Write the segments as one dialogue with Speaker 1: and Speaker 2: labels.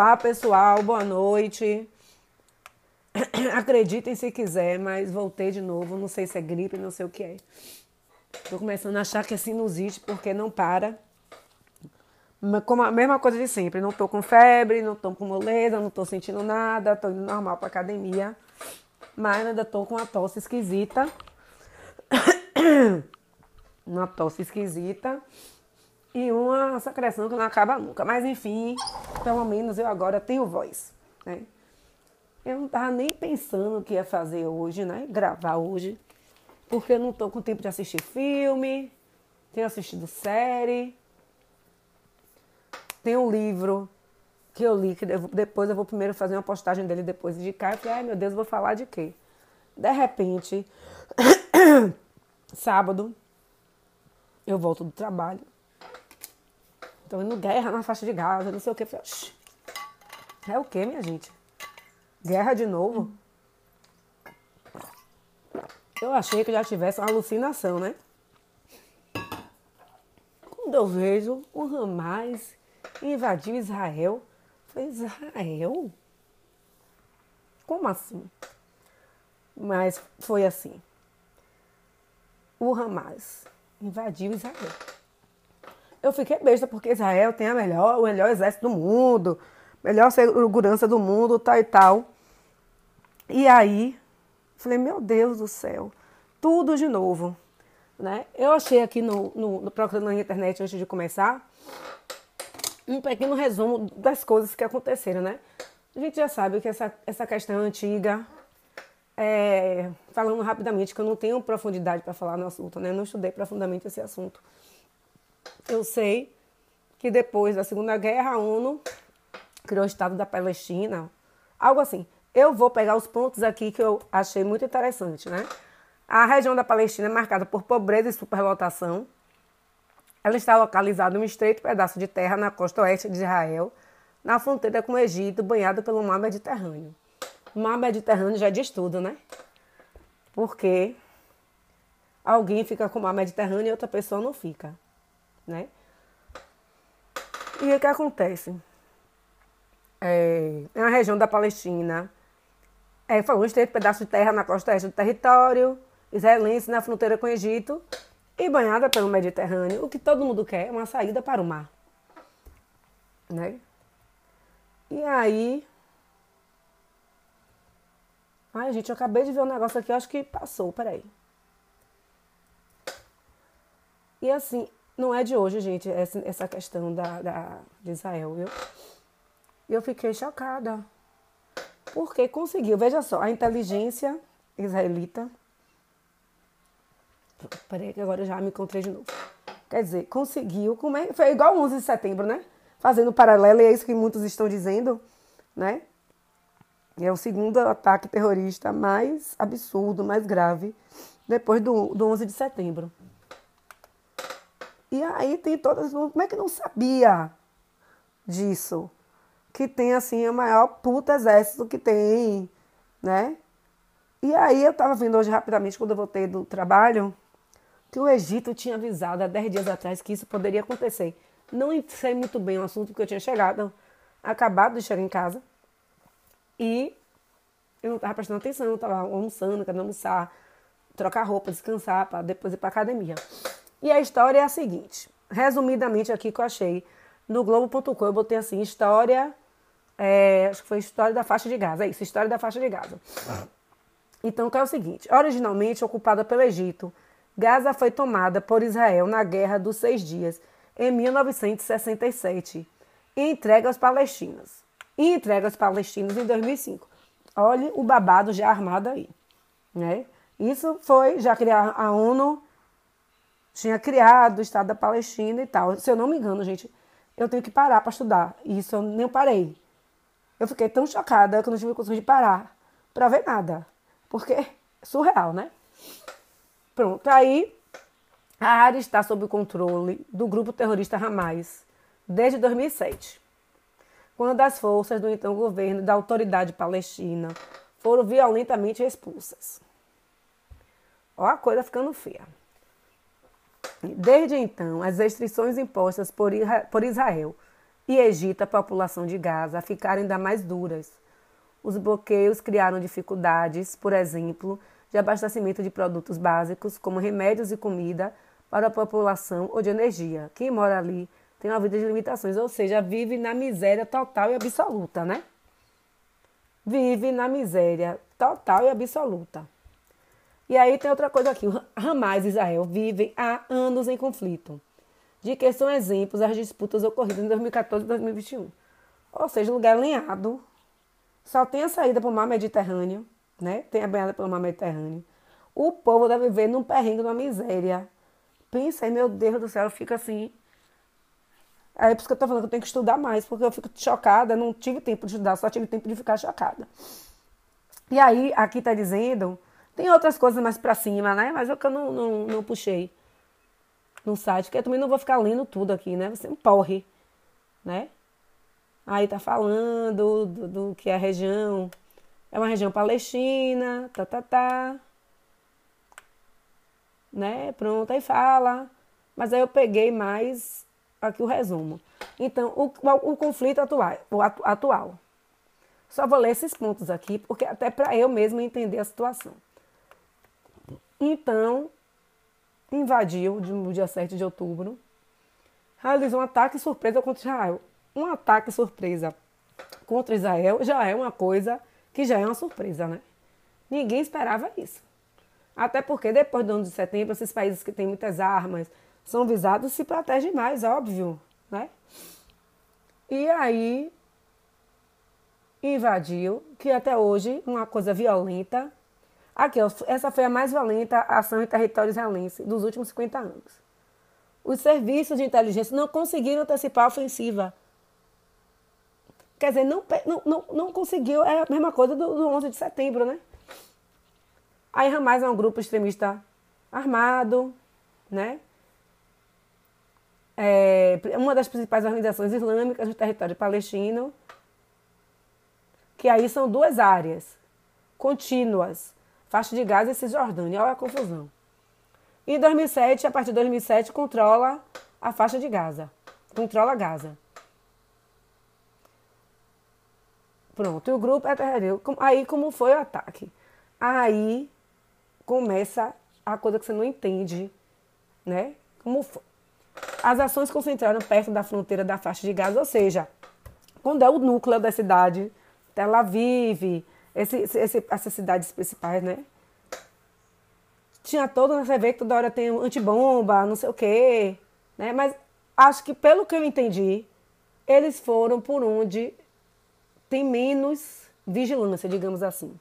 Speaker 1: Olá, pessoal, boa noite. Acreditem se quiser, mas voltei de novo. Não sei se é gripe, não sei o que é. Tô começando a achar que é sinusite porque não para. Como a mesma coisa de sempre. Não tô com febre, não tô com moleza, não tô sentindo nada, tô indo normal pra academia. Mas ainda tô com uma tosse esquisita. uma tosse esquisita e uma secreção que não acaba nunca. Mas enfim, pelo menos eu agora tenho voz, né? Eu não tava nem pensando o que ia fazer hoje, né? Gravar hoje. Porque eu não tô com tempo de assistir filme, tenho assistido série. Tem um livro que eu li, que depois eu vou primeiro fazer uma postagem dele depois de cá. Eu falei, ai meu Deus, vou falar de quê? De repente, sábado, eu volto do trabalho. Estão indo guerra na faixa de Gaza, não sei o que. É o que, minha gente? Guerra de novo? Eu achei que já tivesse uma alucinação, né? Quando eu vejo o Hamas invadiu Israel, foi Israel? Como assim? Mas foi assim. O Hamas invadiu Israel. Eu fiquei besta porque Israel tem a melhor, o melhor exército do mundo, melhor segurança do mundo, tal e tal. E aí, falei, meu Deus do céu, tudo de novo. Né? Eu achei aqui no, no, no na internet antes de começar um pequeno resumo das coisas que aconteceram, né? A gente já sabe que essa, essa questão antiga, é, falando rapidamente, que eu não tenho profundidade para falar no assunto, né? Eu não estudei profundamente esse assunto. Eu sei que depois da Segunda Guerra, a ONU criou o Estado da Palestina, algo assim. Eu vou pegar os pontos aqui que eu achei muito interessante, né? A região da Palestina é marcada por pobreza e superlotação. Ela está localizada em um estreito pedaço de terra na costa oeste de Israel, na fronteira com o Egito, banhado pelo mar Mediterrâneo. O mar Mediterrâneo já diz tudo, né? Porque alguém fica com o mar Mediterrâneo e outra pessoa não fica né? E o que acontece? É, é uma região da Palestina, é, foi um estreito pedaço de terra na costa oeste do território israelense, na fronteira com o Egito, e banhada pelo Mediterrâneo. O que todo mundo quer é uma saída para o mar. Né? E aí. Ai, gente, eu acabei de ver um negócio aqui, eu acho que passou, peraí. E assim, não é de hoje, gente, essa questão da, da, de Israel. Eu, eu fiquei chocada. Porque conseguiu, veja só, a inteligência israelita. Peraí, que agora eu já me encontrei de novo. Quer dizer, conseguiu. É, foi igual 11 de setembro, né? Fazendo paralelo, e é isso que muitos estão dizendo, né? É o segundo ataque terrorista mais absurdo, mais grave, depois do, do 11 de setembro. E aí tem todas. Como é que não sabia disso? Que tem assim o maior puta exército que tem, né? E aí eu tava vendo hoje rapidamente, quando eu voltei do trabalho, que o Egito tinha avisado há 10 dias atrás que isso poderia acontecer. Não sei muito bem o assunto, porque eu tinha chegado, acabado de chegar em casa. E eu não estava prestando atenção, eu estava almoçando, querendo almoçar, trocar roupa, descansar, para depois ir para academia. E a história é a seguinte, resumidamente aqui que eu achei, no Globo.com eu botei assim, história, é, acho que foi história da faixa de Gaza, é isso, história da faixa de Gaza. Então, que é o seguinte, originalmente ocupada pelo Egito, Gaza foi tomada por Israel na Guerra dos Seis Dias, em 1967, e entregue aos palestinos. E entregue aos palestinos em 2005. Olhe o babado já armado aí, né? Isso foi, já que a ONU tinha criado o Estado da Palestina e tal. Se eu não me engano, gente, eu tenho que parar para estudar. E isso eu nem parei. Eu fiquei tão chocada que eu não tive condições de parar para ver nada. Porque é surreal, né? Pronto, aí a área está sob o controle do grupo terrorista Hamas desde 2007, quando as forças do então governo da autoridade palestina foram violentamente expulsas. Ó a coisa ficando feia. Desde então, as restrições impostas por Israel e Egito, a população de Gaza, ficaram ainda mais duras. Os bloqueios criaram dificuldades, por exemplo, de abastecimento de produtos básicos, como remédios e comida, para a população ou de energia. Quem mora ali tem uma vida de limitações, ou seja, vive na miséria total e absoluta, né? Vive na miséria total e absoluta. E aí tem outra coisa aqui: Hamas e Israel vivem há anos em conflito, de que são exemplos as disputas ocorridas em 2014 e 2021. Ou seja, lugar alinhado, só tem a saída para o mar Mediterrâneo, né? Tem a banhada pelo mar Mediterrâneo. O povo deve viver num perrengue, numa miséria. Pensa aí, meu Deus do céu, eu fico assim. Aí é por isso que eu tô falando que eu tenho que estudar mais, porque eu fico chocada, não tive tempo de estudar, só tive tempo de ficar chocada. E aí, aqui tá dizendo, tem outras coisas mais pra cima, né? Mas é que eu não, não, não puxei no site, porque eu também não vou ficar lendo tudo aqui, né? Você é um porre, né? Aí tá falando do, do que é a região, é uma região palestina, tá, tá, tá. Né? Pronto, aí fala. Mas aí eu peguei mais aqui o resumo. Então, o, o, o conflito atual, o atual. Só vou ler esses pontos aqui, porque até para eu mesmo entender a situação. Então, invadiu no dia 7 de outubro, realizou um ataque surpresa contra Israel um ataque surpresa contra Israel já é uma coisa que já é uma surpresa, né? Ninguém esperava isso. Até porque depois do 11 de setembro, esses países que têm muitas armas, são visados, se protegem mais, óbvio, né? E aí invadiu, que até hoje uma coisa violenta. Aqui, essa foi a mais violenta ação em território israelense dos últimos 50 anos. Os serviços de inteligência não conseguiram antecipar a ofensiva Quer dizer, não, não, não, não conseguiu, é a mesma coisa do, do 11 de setembro, né? Aí Hamas é um grupo extremista armado, né? É uma das principais organizações islâmicas do território palestino, que aí são duas áreas contínuas, faixa de Gaza e Cisjordânia, olha a confusão. Em 2007, a partir de 2007, controla a faixa de Gaza, controla Gaza. Pronto, e o grupo é terrível. Aí como foi o ataque? Aí começa a coisa que você não entende, né? Como foi? As ações concentraram perto da fronteira da faixa de Gaza, ou seja, quando é o núcleo da cidade, Tel Aviv, esse, esse, essas cidades principais, né? Tinha todo, você vê que toda hora tem antibomba, não sei o quê, né? Mas acho que pelo que eu entendi, eles foram por onde tem menos vigilância, digamos assim.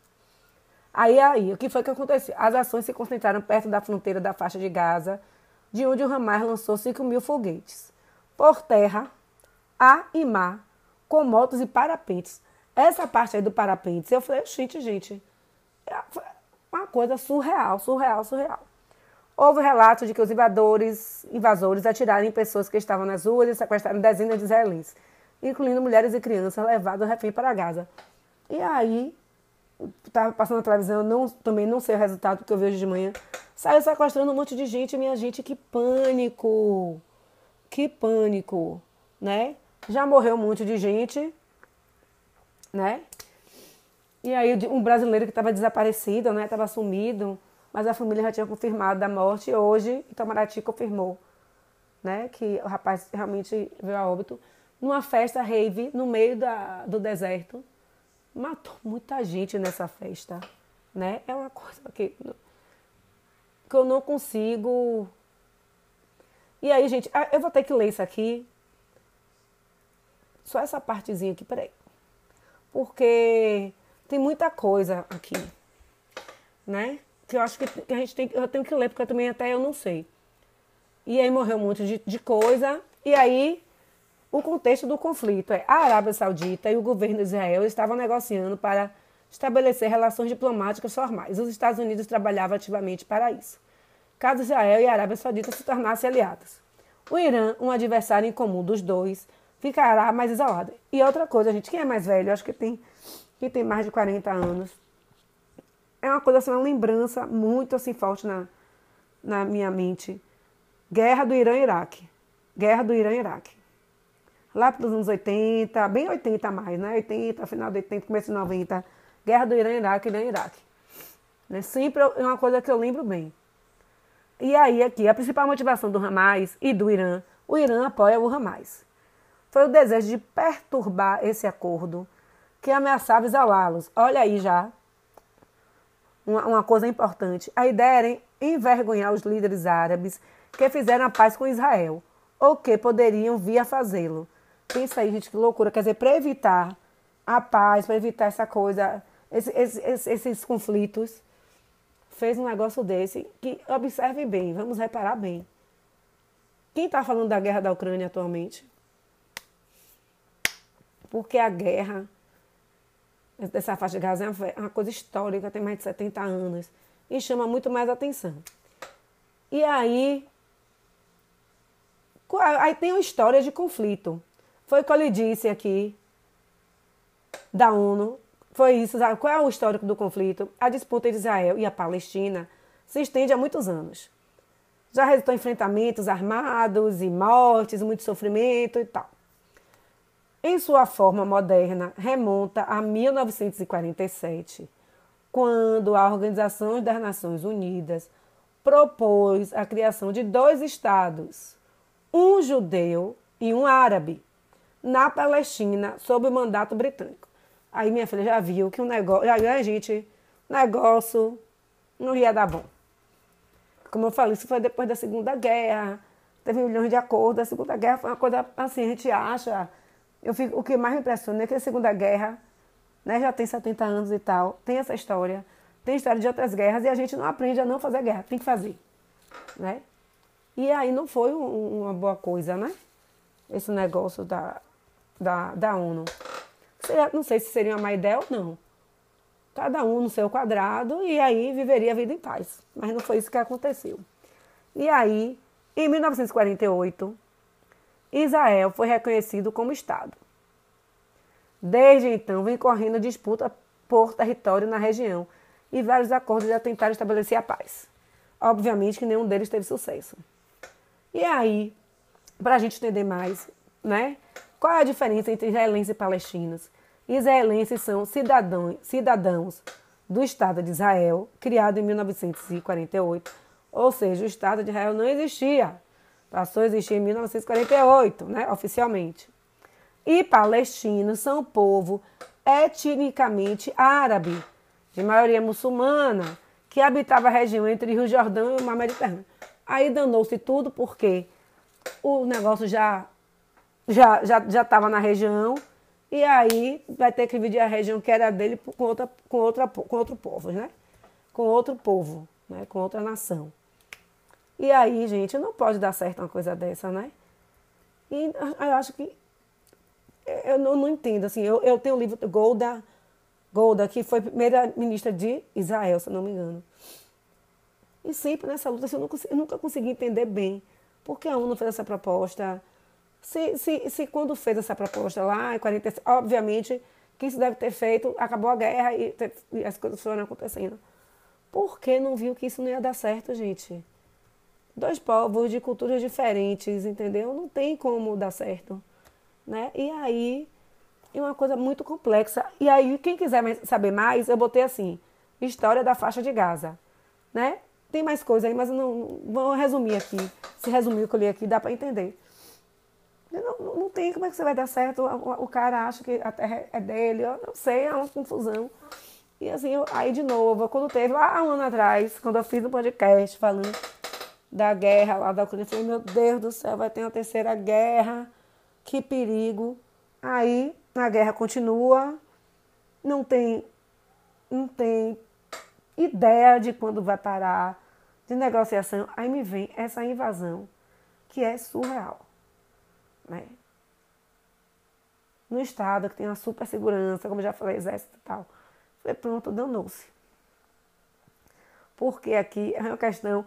Speaker 1: Aí, aí, o que foi que aconteceu? As ações se concentraram perto da fronteira da faixa de Gaza, de onde o Hamas lançou 5 mil foguetes. Por terra, ar e mar, com motos e parapentes. Essa parte aí do parapente, eu falei, gente, gente, é uma coisa surreal, surreal, surreal. Houve relatos de que os invadores, invasores atiraram em pessoas que estavam nas ruas e sequestraram dezenas de israelenses incluindo mulheres e crianças levadas refém para Gaza. E aí, estava passando na televisão, não, também não sei o resultado, porque eu vejo de manhã, saiu sequestrando um monte de gente, minha gente, que pânico! Que pânico, né? Já morreu um monte de gente, né? E aí um brasileiro que estava desaparecido, né? Estava sumido, mas a família já tinha confirmado a morte e hoje Itamaraty confirmou, né? Que o rapaz realmente veio a óbito numa festa rave no meio da, do deserto. Matou muita gente nessa festa, né? É uma coisa que, que eu não consigo. E aí, gente, eu vou ter que ler isso aqui. Só essa partezinha aqui, peraí. Porque tem muita coisa aqui, né? Que eu acho que a gente tem, eu tenho que ler, porque também até eu não sei. E aí morreu um monte de, de coisa. E aí o contexto do conflito é a Arábia Saudita e o governo de Israel estavam negociando para estabelecer relações diplomáticas formais. Os Estados Unidos trabalhavam ativamente para isso, caso Israel e a Arábia Saudita se tornassem aliados. O Irã, um adversário em comum dos dois, ficará mais isolado. E outra coisa, gente, quem é mais velho, acho que tem, que tem mais de 40 anos, é uma coisa assim, uma lembrança muito assim forte na, na minha mente. Guerra do Irã e Iraque. Guerra do Irã e Iraque. lá pelos anos 80, bem 80 mais, né? 80, final de 80, começo de 90, guerra do Irã e Iraque, Irã e Iraque. Né? Sempre é uma coisa que eu lembro bem. E aí aqui, a principal motivação do Hamas e do Irã, o Irã apoia o Hamas. Foi o desejo de perturbar esse acordo que ameaçava isolá-los. Olha aí já uma, uma coisa importante. A ideia era envergonhar os líderes árabes que fizeram a paz com Israel ou que poderiam vir a fazê-lo. Pensa aí, gente, que loucura. Quer dizer, para evitar a paz, para evitar essa coisa, esse, esse, esses conflitos, fez um negócio desse que, observe bem, vamos reparar bem. Quem está falando da guerra da Ucrânia atualmente? Porque a guerra dessa faixa de Gaza é uma coisa histórica, tem mais de 70 anos e chama muito mais atenção. E aí, aí tem uma história de conflito. Foi o que eu lhe disse aqui da ONU. Foi isso. Qual é o histórico do conflito? A disputa entre Israel e a Palestina se estende há muitos anos. Já resultou em enfrentamentos armados e mortes, muito sofrimento e tal em sua forma moderna, remonta a 1947, quando a Organização das Nações Unidas propôs a criação de dois estados, um judeu e um árabe, na Palestina, sob o mandato britânico. Aí minha filha já viu que o negócio, aí a gente, negócio não ia dar bom. Como eu falei, isso foi depois da Segunda Guerra, teve milhões de acordos, a Segunda Guerra foi uma coisa assim, a gente acha eu fico, o que mais me impressiona é que a Segunda Guerra né, já tem 70 anos e tal, tem essa história, tem história de outras guerras e a gente não aprende a não fazer guerra, tem que fazer. Né? E aí não foi um, uma boa coisa, né? Esse negócio da, da, da ONU. Não sei se seria uma má ideia ou não. Cada um no seu quadrado e aí viveria a vida em paz. Mas não foi isso que aconteceu. E aí, em 1948, Israel foi reconhecido como Estado. Desde então, vem correndo disputa por território na região e vários acordos já tentaram estabelecer a paz. Obviamente que nenhum deles teve sucesso. E aí, para a gente entender mais, né? Qual é a diferença entre israelenses e palestinos? Israelenses são cidadãos, cidadãos do Estado de Israel, criado em 1948, ou seja, o Estado de Israel não existia Passou a existir em 1948, né, oficialmente. E palestinos são povo etnicamente árabe, de maioria muçulmana, que habitava a região entre Rio Jordão e o Mar Mediterrâneo. Aí danou-se tudo porque o negócio já já já já estava na região e aí vai ter que dividir a região que era dele com outra com outra com outro povo, né? Com outro povo, né? Com outra nação. E aí, gente, não pode dar certo uma coisa dessa, né? E eu acho que. Eu não, não entendo, assim. Eu, eu tenho o um livro Golda, Golda, que foi primeira-ministra de Israel, se não me engano. E sempre nessa luta, assim, eu, nunca, eu nunca consegui entender bem por que a ONU fez essa proposta. Se, se, se quando fez essa proposta lá em 46, obviamente que isso deve ter feito, acabou a guerra e, e as coisas foram acontecendo. Por que não viu que isso não ia dar certo, gente? Dois povos de culturas diferentes, entendeu? Não tem como dar certo, né? E aí é uma coisa muito complexa. E aí quem quiser saber mais, eu botei assim, história da faixa de Gaza, né? Tem mais coisa aí, mas não vou resumir aqui. Se resumir o que eu li aqui, dá para entender. Não, não tem como é que você vai dar certo. O, o, cara acha que a terra é dele, eu não sei, é uma confusão. E assim, eu, aí de novo, quando teve lá um ano atrás, quando eu fiz um podcast falando da guerra lá da Ucrânia. Eu falei, meu Deus do céu, vai ter uma terceira guerra, que perigo. Aí a guerra continua, não tem, não tem ideia de quando vai parar, de negociação. Aí me vem essa invasão, que é surreal. Né? No estado que tem uma super segurança, como já falei, exército e tal. Foi pronto, danou-se. Porque aqui é uma questão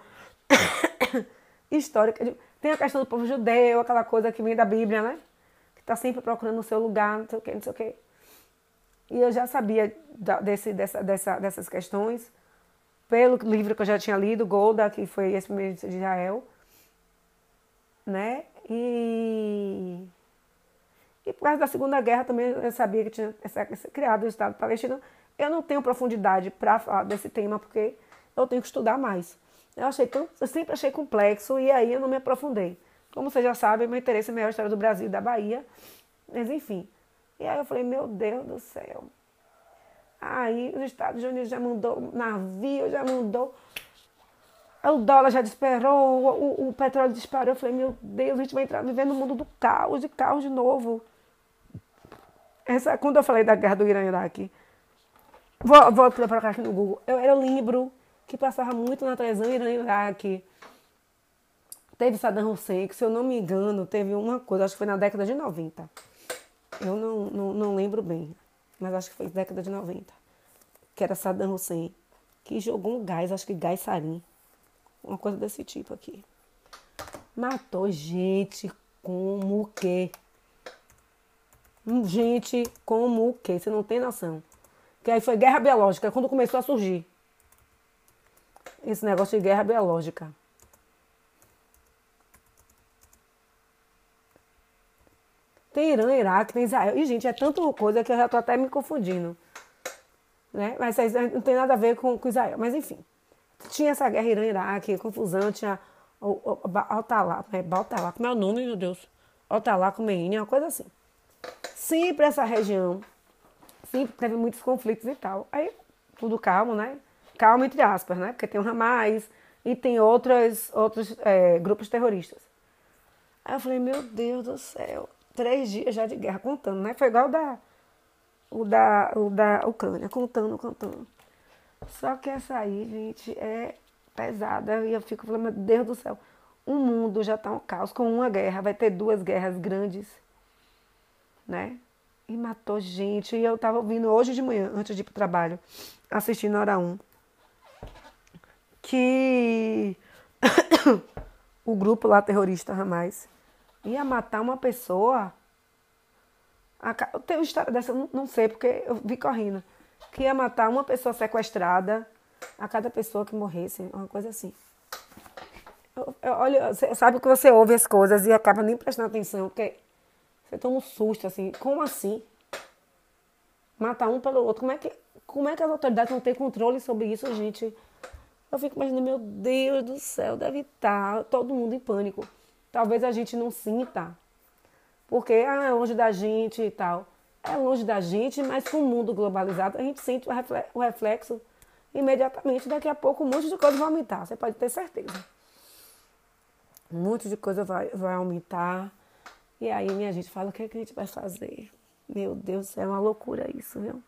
Speaker 1: histórica. Tem a questão do povo judeu, aquela coisa que vem da Bíblia, né? Que está sempre procurando o seu lugar, não sei o quê, não sei o quê. E eu já sabia desse, dessa, dessa, dessas questões pelo livro que eu já tinha lido, Golda, que foi esse primeiro de Israel, né? E E por causa da Segunda Guerra também eu sabia que tinha criado o Estado palestino. Eu não tenho profundidade para falar desse tema, porque eu tenho que estudar mais. Eu, achei tão, eu sempre achei complexo e aí eu não me aprofundei. Como vocês já sabem, meu interesse é maior a história do Brasil e da Bahia. Mas enfim. E aí eu falei, meu Deus do céu. Aí os Estados Unidos já mandou navio, já mandou. O dólar já disparou, o, o petróleo disparou. Eu falei, meu Deus, a gente vai entrar vivendo no mundo do caos, de caos de novo. Essa, quando eu falei da guerra do Irã e Iraque, vou, vou colocar aqui no Google. Eu, eu lembro que passava muito na televisão Irã e Iraque. Teve Saddam Hussein, que se eu não me engano, teve uma coisa, acho que foi na década de 90. Eu não, não, não lembro bem, mas acho que foi década de 90. Que era Saddam Hussein, que jogou um gás, acho que gás sarin. Uma coisa desse tipo aqui. Matou gente como o quê? Gente como o quê? Você não tem noção. Que aí foi guerra biológica, quando começou a surgir. Esse negócio de guerra biológica. Tem Irã, Iraque, tem Israel. E, gente, é tanta coisa que eu já estou até me confundindo. Né? Mas não tem nada a ver com, com Israel. Mas, enfim. Tinha essa guerra Irã, Iraque, confusão, tinha o, o, é, Baltalá, como é o nome, meu Deus? Altalá com Meine, uma coisa assim. Sempre essa região, sempre teve muitos conflitos e tal. Aí, tudo calmo, né? Calmo entre aspas, né? Porque tem o Hamas e tem outras, outros é, grupos terroristas. Aí eu falei, meu Deus do céu, três dias já de guerra, contando, né? Foi igual o da, o da, o da Ucrânia, contando, contando. Só que essa aí, gente, é pesada. E eu fico falando, meu Deus do céu, o mundo já está um caos. Com uma guerra, vai ter duas guerras grandes, né? E matou gente. E eu estava ouvindo hoje de manhã, antes de ir para o trabalho, assistindo hora 1, que o grupo lá terrorista Hamas ia matar uma pessoa. Eu tenho história dessa, não sei, porque eu vi correndo. Que ia matar uma pessoa sequestrada a cada pessoa que morresse, uma coisa assim. Olha, sabe que você ouve as coisas e acaba nem prestando atenção, porque você toma um susto assim. Como assim? Matar um pelo outro. Como é que, como é que as autoridades não têm controle sobre isso, gente? Eu fico imaginando, meu Deus do céu, deve estar todo mundo em pânico talvez a gente não sinta, porque ah, é longe da gente e tal. É longe da gente, mas com o mundo globalizado a gente sente o reflexo imediatamente. Daqui a pouco um monte de coisa vai aumentar, você pode ter certeza. Um monte de coisa vai, vai aumentar. E aí, minha gente, fala o que, é que a gente vai fazer. Meu Deus, é uma loucura isso, viu?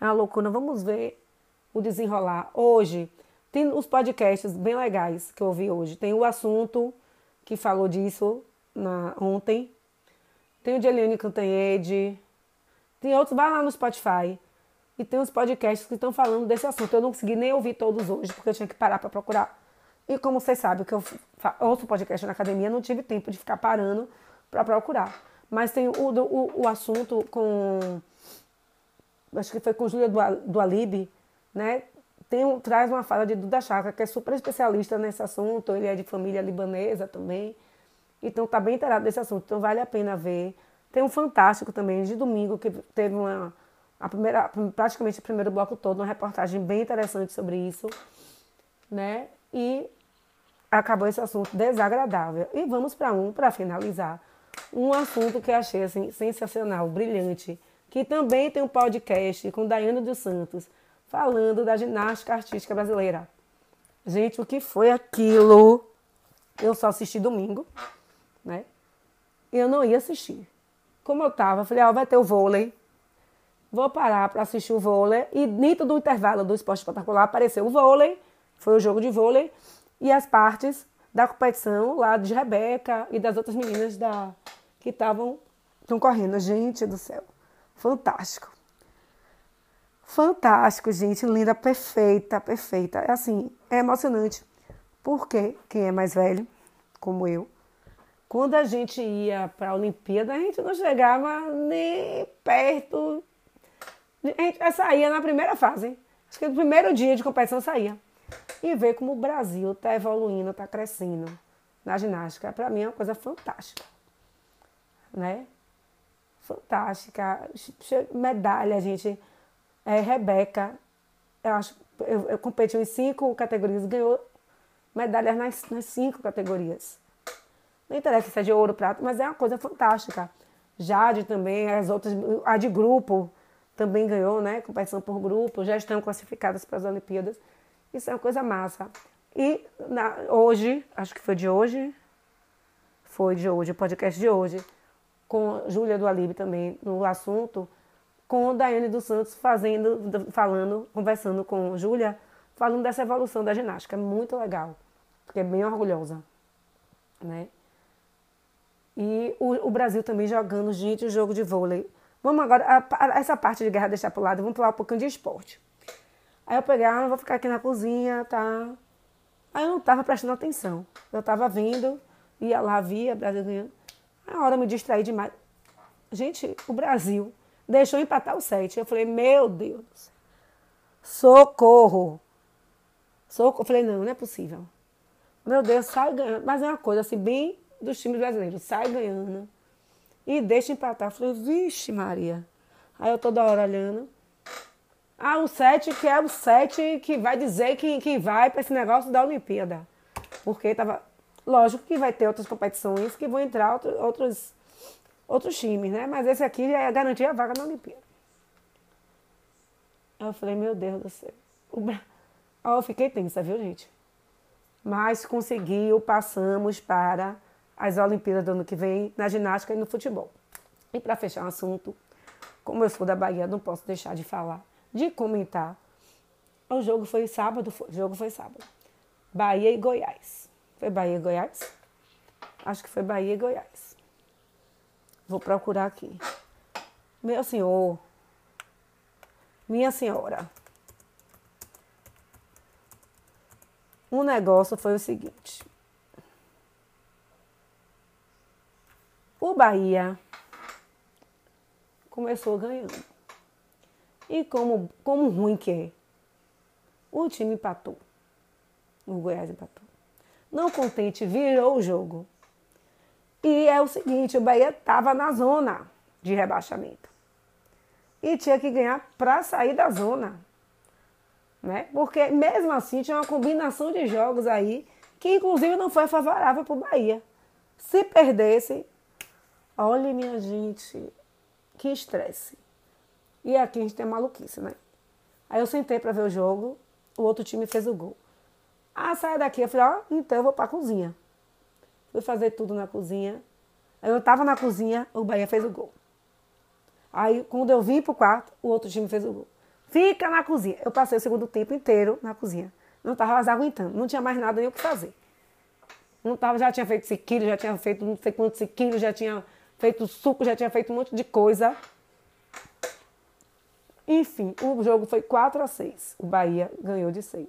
Speaker 1: É uma loucura. Vamos ver o desenrolar. Hoje, tem os podcasts bem legais que eu ouvi hoje. Tem o assunto que falou disso na, ontem. Tem o de Eliane Cantanhede. Tem outros, vai lá no Spotify. E tem os podcasts que estão falando desse assunto. Eu não consegui nem ouvir todos hoje, porque eu tinha que parar para procurar. E como vocês sabem que eu ouço podcast na academia, não tive tempo de ficar parando para procurar. Mas tem o, o, o assunto com. Acho que foi com Júlia Alibi, né? Tem, traz uma fala de Duda Chakra, que é super especialista nesse assunto, ele é de família libanesa também. Então tá bem inteirado desse assunto, então vale a pena ver. Tem um fantástico também de domingo que teve uma a primeira, praticamente o primeiro bloco todo, uma reportagem bem interessante sobre isso, né? E acabou esse assunto desagradável. E vamos para um para finalizar, um assunto que eu achei assim sensacional, brilhante, que também tem um podcast com Daiane dos Santos falando da ginástica artística brasileira. Gente, o que foi aquilo? Eu só assisti domingo, né? Eu não ia assistir. Como eu tava, falei, ó, ah, vai ter o vôlei. Vou parar para assistir o vôlei. E dentro do intervalo do esporte espetacular apareceu o vôlei, foi o jogo de vôlei, e as partes da competição lá de Rebeca e das outras meninas da que estavam correndo. Gente do céu, fantástico. Fantástico, gente, linda, perfeita, perfeita. É assim, é emocionante. Porque quem é mais velho, como eu, quando a gente ia para a Olimpíada, a gente não chegava nem perto. A gente saía na primeira fase. Acho que no primeiro dia de competição saía. E ver como o Brasil está evoluindo, está crescendo na ginástica, para mim é uma coisa fantástica. Né? fantástica. Medalha, gente. É, Rebeca, eu acho, eu, eu competi em cinco categorias, ganhou medalhas nas, nas cinco categorias. Não interessa se é de ouro, prata, mas é uma coisa fantástica. Jade também, as outras, a de grupo também ganhou, né? Competição por grupo, já estão classificadas para as Olimpíadas. Isso é uma coisa massa. E na, hoje, acho que foi de hoje, foi de hoje, o podcast de hoje, com Júlia do Alibe também no assunto, com Daiane dos Santos fazendo, falando, conversando com Júlia, falando dessa evolução da ginástica. É muito legal, porque é bem orgulhosa, né? E o, o Brasil também jogando, gente, o jogo de vôlei. Vamos agora, a, a, essa parte de guerra deixar pro lado, vamos falar um pouquinho de esporte. Aí eu peguei, ah, vou ficar aqui na cozinha, tá? Aí eu não tava prestando atenção. Eu tava vendo, ia lá, via Brasil ganhando. A hora eu me distraí demais. Gente, o Brasil deixou empatar o set. Eu falei, meu Deus, socorro. Socorro. Eu falei, não, não é possível. Meu Deus, sai ganhando. Mas é uma coisa assim, bem dos times brasileiros. Sai ganhando e deixa empatar. Eu falei, vixe Maria. Aí eu toda hora olhando. Ah, o 7 que é o 7 que vai dizer que, que vai para esse negócio da Olimpíada. Porque tava. Lógico que vai ter outras competições que vão entrar outro, outros, outros times, né? Mas esse aqui é garantir a vaga na Olimpíada. Aí eu falei, meu Deus do céu. O... eu fiquei tensa, viu, gente? Mas conseguiu, passamos para as Olimpíadas do ano que vem na ginástica e no futebol. E para fechar o assunto, como eu sou da Bahia, não posso deixar de falar, de comentar. O jogo foi sábado, foi, o jogo foi sábado. Bahia e Goiás. Foi Bahia e Goiás? Acho que foi Bahia e Goiás. Vou procurar aqui. Meu senhor, minha senhora, um negócio foi o seguinte. O Bahia começou ganhando. E como, como ruim que é, o time empatou. O Goiás empatou. Não contente, virou o jogo. E é o seguinte, o Bahia estava na zona de rebaixamento. E tinha que ganhar para sair da zona. Né? Porque mesmo assim tinha uma combinação de jogos aí que inclusive não foi favorável para o Bahia. Se perdesse, Olha, minha gente, que estresse. E aqui a gente tem maluquice, né? Aí eu sentei para ver o jogo, o outro time fez o gol. Ah, sai daqui. Eu falei, ó, oh, então eu vou pra cozinha. Fui fazer tudo na cozinha. Eu tava na cozinha, o Bahia fez o gol. Aí, quando eu vim pro quarto, o outro time fez o gol. Fica na cozinha. Eu passei o segundo tempo inteiro na cozinha. Não tava mais aguentando. Não tinha mais nada nem o que fazer. Não tava, já tinha feito sequilho, já tinha feito não sei quantos sequilhos, já tinha feito suco, já tinha feito um monte de coisa. Enfim, o jogo foi 4 a 6. O Bahia ganhou de 6,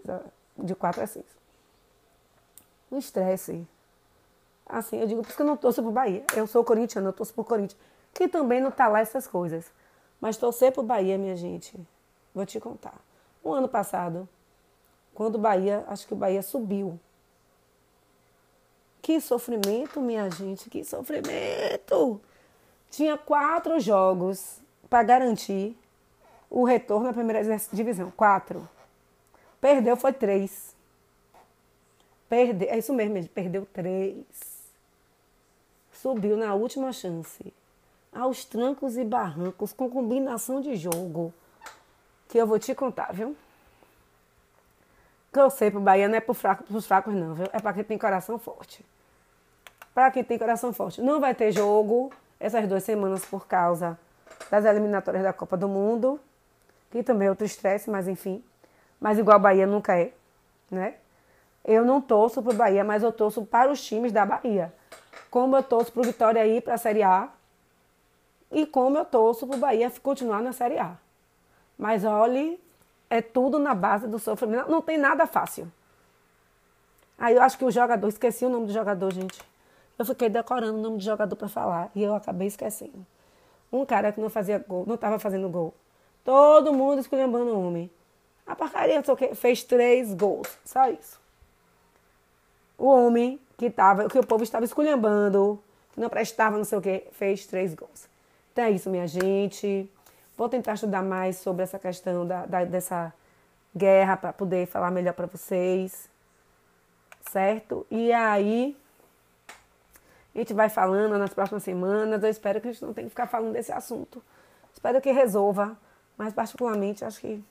Speaker 1: de 4 a 6. O estresse. Assim, eu digo, por isso que eu não torço pro Bahia. Eu sou corintiano, eu torço pro Corinthians. Que também não tá lá essas coisas. Mas torcer pro Bahia, minha gente, vou te contar. Um ano passado, quando o Bahia, acho que o Bahia subiu que sofrimento, minha gente, que sofrimento! Tinha quatro jogos para garantir o retorno à primeira divisão. Quatro. Perdeu foi três. Perdeu, é isso mesmo, perdeu três. Subiu na última chance. Aos trancos e barrancos, com combinação de jogo. Que eu vou te contar, viu? Que eu sei pro Bahia não é pro fraco, pros fracos, não, viu? É para quem tem coração forte para quem tem coração forte. Não vai ter jogo essas duas semanas por causa das eliminatórias da Copa do Mundo, que também é outro estresse, mas enfim. Mas igual Bahia nunca é, né? Eu não torço para o Bahia, mas eu torço para os times da Bahia. Como eu torço para o Vitória ir para a Série A e como eu torço para o Bahia continuar na Série A. Mas olhe, é tudo na base do sofrimento. Não tem nada fácil. Aí eu acho que o jogador, esqueci o nome do jogador, gente. Eu fiquei decorando o nome de jogador para falar e eu acabei esquecendo. Um cara que não fazia gol, não estava fazendo gol. Todo mundo esculhambando o homem. A porcaria só que fez três gols, só isso. O homem que tava, que o povo estava esculhambando, que não prestava, não sei o que, fez três gols. Então é isso, minha gente. Vou tentar estudar mais sobre essa questão da, da dessa guerra para poder falar melhor para vocês. Certo? E aí, a gente vai falando nas próximas semanas. Eu espero que a gente não tenha que ficar falando desse assunto. Espero que resolva. Mas, particularmente, acho que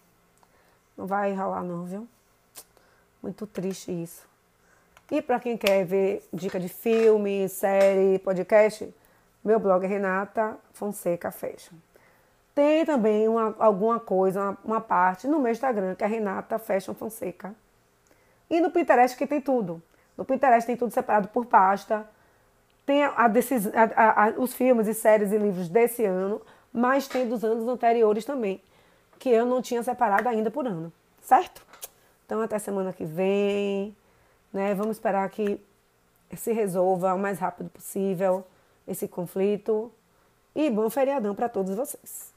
Speaker 1: não vai rolar, não, viu? Muito triste isso. E para quem quer ver dica de filme, série, podcast, meu blog é Renata Fonseca Fashion. Tem também uma, alguma coisa, uma, uma, parte no meu Instagram, que é Renata Fashion Fonseca. E no Pinterest que tem tudo. No Pinterest tem tudo separado por pasta. Tem a, decis, a, os filmes e séries e livros desse ano, mas tem dos anos anteriores também, que eu não tinha separado ainda por ano, certo? Então até semana que vem. Né? Vamos esperar que se resolva o mais rápido possível esse conflito. E bom feriadão para todos vocês.